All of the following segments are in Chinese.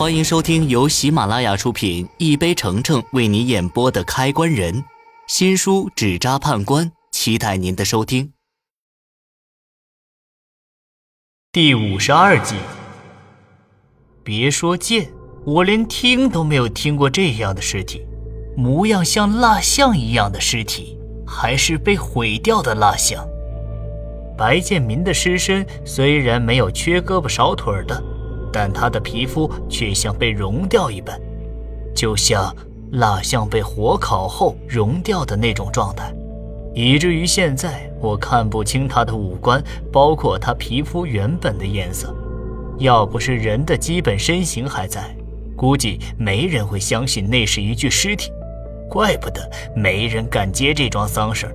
欢迎收听由喜马拉雅出品、一杯橙橙为你演播的《开关人》新书《纸扎判官》，期待您的收听。第五十二集。别说见，我连听都没有听过这样的尸体，模样像蜡像一样的尸体，还是被毁掉的蜡像。白建民的尸身虽然没有缺胳膊少腿的，但他的皮肤却像被融掉一般，就像蜡像被火烤后融掉的那种状态，以至于现在我看不清他的五官，包括他皮肤原本的颜色。要不是人的基本身形还在，估计没人会相信那是一具尸体。怪不得没人敢接这桩丧事。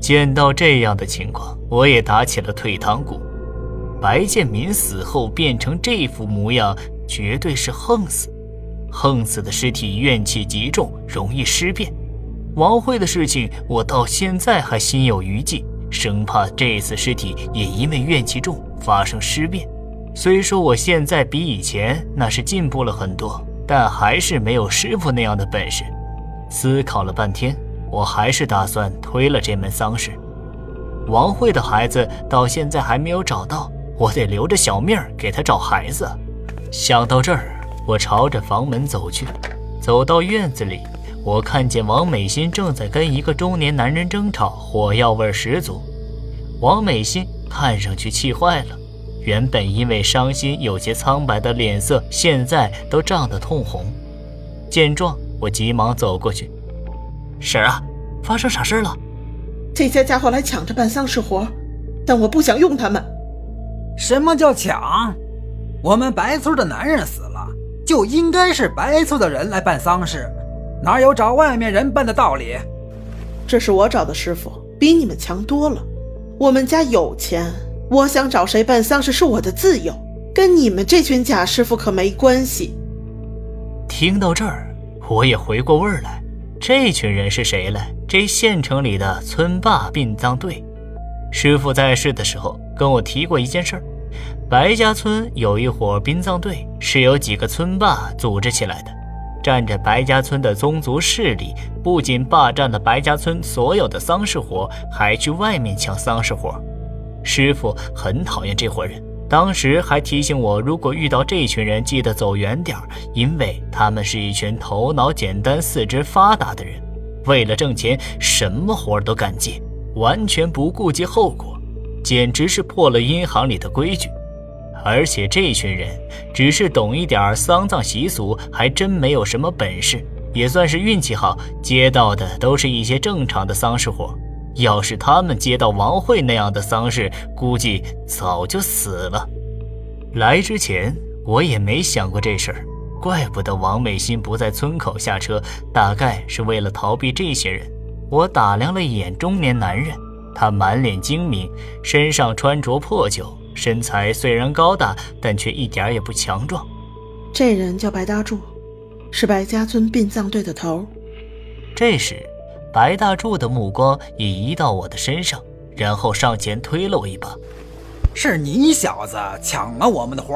见到这样的情况，我也打起了退堂鼓。白建民死后变成这副模样，绝对是横死。横死的尸体怨气极重，容易尸变。王慧的事情，我到现在还心有余悸，生怕这次尸体也因为怨气重发生尸变。虽说我现在比以前那是进步了很多，但还是没有师傅那样的本事。思考了半天。我还是打算推了这门丧事。王慧的孩子到现在还没有找到，我得留着小命给他找孩子。想到这儿，我朝着房门走去。走到院子里，我看见王美心正在跟一个中年男人争吵，火药味十足。王美心看上去气坏了，原本因为伤心有些苍白的脸色，现在都涨得通红。见状，我急忙走过去。婶儿啊，发生啥事了？这些家伙来抢着办丧事活，但我不想用他们。什么叫抢？我们白村的男人死了，就应该是白村的人来办丧事，哪有找外面人办的道理？这是我找的师傅，比你们强多了。我们家有钱，我想找谁办丧事是我的自由，跟你们这群假师傅可没关系。听到这儿，我也回过味儿来。这群人是谁来？这县城里的村霸殡葬队。师傅在世的时候跟我提过一件事儿：白家村有一伙殡葬队，是由几个村霸组织起来的，占着白家村的宗族势力，不仅霸占了白家村所有的丧事活，还去外面抢丧事活。师傅很讨厌这伙人。当时还提醒我，如果遇到这群人，记得走远点，因为他们是一群头脑简单、四肢发达的人，为了挣钱，什么活都敢接，完全不顾及后果，简直是破了银行里的规矩。而且这群人只是懂一点丧葬习俗，还真没有什么本事，也算是运气好，接到的都是一些正常的丧事活。要是他们接到王慧那样的丧事，估计早就死了。来之前我也没想过这事儿，怪不得王美心不在村口下车，大概是为了逃避这些人。我打量了一眼中年男人，他满脸精明，身上穿着破旧，身材虽然高大，但却一点也不强壮。这人叫白大柱，是白家村殡葬队的头。这时。白大柱的目光也移到我的身上，然后上前推了我一把。是你小子抢了我们的活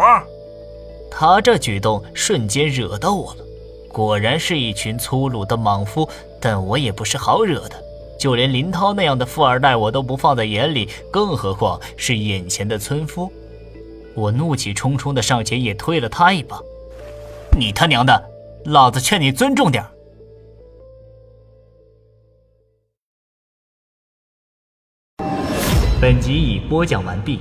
他这举动瞬间惹到我了。果然是一群粗鲁的莽夫，但我也不是好惹的。就连林涛那样的富二代我都不放在眼里，更何况是眼前的村夫。我怒气冲冲的上前也推了他一把。你他娘的，老子劝你尊重点本集已播讲完毕。